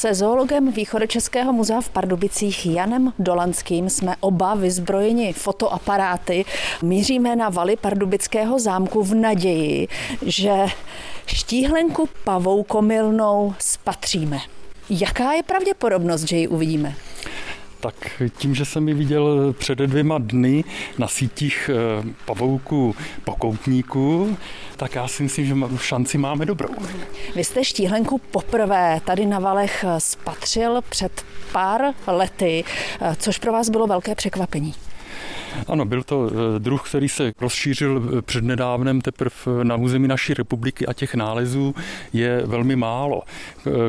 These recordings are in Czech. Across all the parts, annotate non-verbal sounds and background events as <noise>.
Se zoologem Východočeského muzea v Pardubicích Janem Dolanským jsme oba vyzbrojeni fotoaparáty. Míříme na valy Pardubického zámku v naději, že štíhlenku pavoukomilnou spatříme. Jaká je pravděpodobnost, že ji uvidíme? Tak tím, že jsem ji viděl před dvěma dny na sítích eh, pavouků pokoutníků, tak já si myslím, že šanci máme dobrou. Vy jste štíhlenku poprvé tady na Valech spatřil před pár lety, eh, což pro vás bylo velké překvapení. Ano, byl to eh, druh, který se rozšířil eh, přednedávnem teprve eh, na území naší republiky a těch nálezů je velmi málo.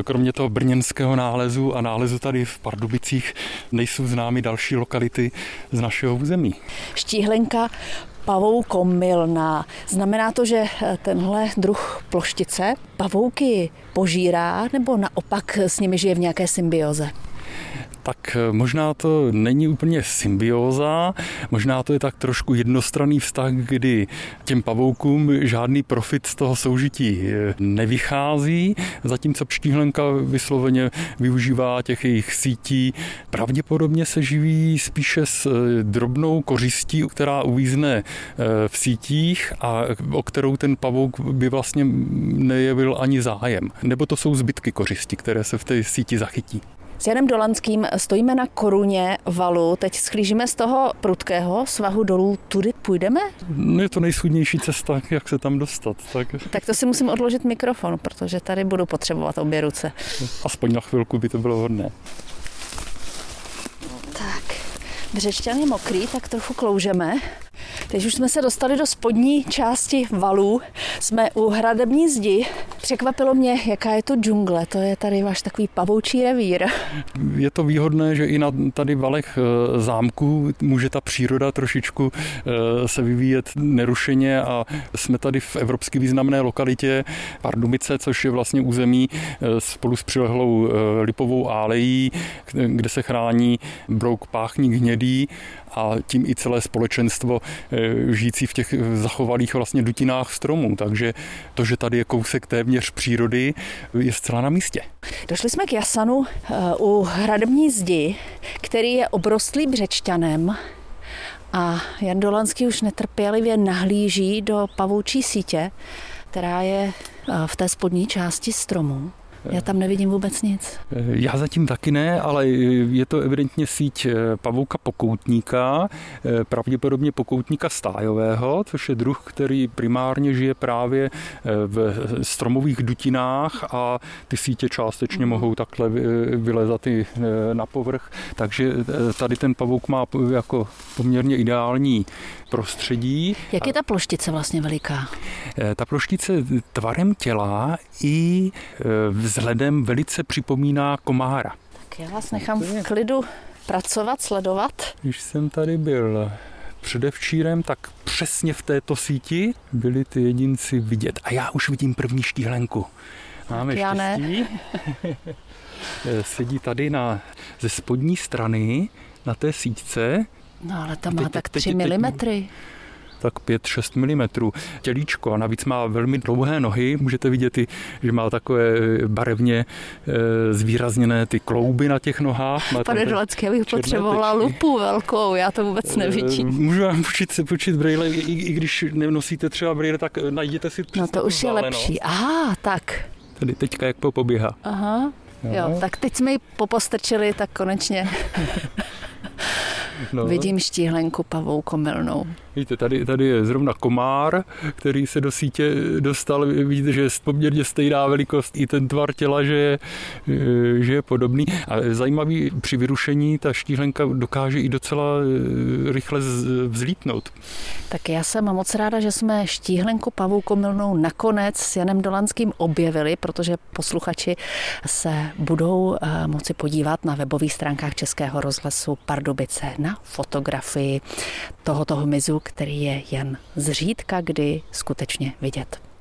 Kromě toho brněnského nálezu a nálezu tady v Pardubicích nejsou známy další lokality z našeho území. Štíhlenka pavoukomilná. Znamená to, že tenhle druh ploštice pavouky požírá nebo naopak s nimi žije v nějaké symbioze? Tak eh, možná to není úplně symbióza, možná to je tak trošku jednostranný vztah, kdy těm pavoukům žádný profit z toho soužití eh, nevychází, zatímco pštíhlenka vysloveně využívá těch jejich sítí. Pravděpodobně se živí spíše s eh, drobnou kořistí, která uvízne v sítích a o kterou ten pavouk by vlastně nejevil ani zájem. Nebo to jsou zbytky kořisti, které se v té síti zachytí. S Janem Dolanským stojíme na koruně valu. Teď schlížíme z toho prudkého svahu dolů. Tudy půjdeme? No je to nejschudnější cesta, jak se tam dostat. Tak... tak to si musím odložit mikrofon, protože tady budu potřebovat obě ruce. Aspoň na chvilku by to bylo hodné. Tak, břešťan je mokrý, tak trochu kloužeme. Teď už jsme se dostali do spodní části valů. Jsme u hradební zdi. Překvapilo mě, jaká je to džungle. To je tady váš takový pavoučí revír. Je to výhodné, že i na tady valech e, zámku může ta příroda trošičku e, se vyvíjet nerušeně a jsme tady v evropsky významné lokalitě Pardubice, což je vlastně území e, spolu s přilehlou lipovou álejí, kde se chrání brouk páchník hnědý a tím i celé společenstvo eh, žijící v těch zachovalých vlastně dutinách stromů. Takže to, že tady je kousek téměř přírody, je zcela na místě. Došli jsme k Jasanu eh, u hradební zdi, který je obrostlý břečťanem a Jan Dolanský už netrpělivě nahlíží do pavoučí sítě, která je eh, v té spodní části stromu. Já tam nevidím vůbec nic. Já zatím taky ne, ale je to evidentně síť eh, pavouka pokoutníka, eh, pravděpodobně pokoutníka stájového, což je druh, který primárně žije právě eh, v stromových dutinách a ty sítě částečně mm. mohou takhle vylezat i na povrch. Takže tady ten pavouk má jako poměrně ideální prostředí. Jak je ta ploštice vlastně veliká? Ta ploštice tvarem těla i vzhledem velice připomíná komára. Tak já vás nechám v klidu pracovat, sledovat. Když jsem tady byl předevčírem, tak přesně v této síti byli ty jedinci vidět. A já už vidím první štíhlenku. Máme já štěstí. Ne. <laughs> Sedí tady na, ze spodní strany na té síťce. No ale ta má teď, tak 3 mm tak 5-6 mm tělíčko a navíc má velmi dlouhé nohy. Můžete vidět, i, že má takové barevně e, zvýrazněné ty klouby na těch nohách. Má Pane Dolecký, já bych potřebovala lupu velkou, já to vůbec nevidím. E, můžu vám učit se počít brýle, i, i když nenosíte třeba brýle, tak najděte si No to už je lepší. Aha, tak. Tady teďka jak poběhá. Aha, jo. jo, tak teď jsme ji popostrčili, tak konečně. <laughs> No. Vidím štíhlenku pavoukomilnou. Víte, tady, tady je zrovna komár, který se do sítě dostal. Vidíte, že je poměrně stejná velikost i ten tvar těla, že je, že je podobný. A zajímavý, při vyrušení ta štíhlenka dokáže i docela eh, rychle vzlítnout. Tak já jsem moc ráda, že jsme štíhlenku pavoukomilnou nakonec s Janem Dolanským objevili, protože posluchači se budou eh, moci podívat na webových stránkách Českého rozhlasu Pardubice na fotografii tohoto hmyzu, který je jen zřídka kdy skutečně vidět.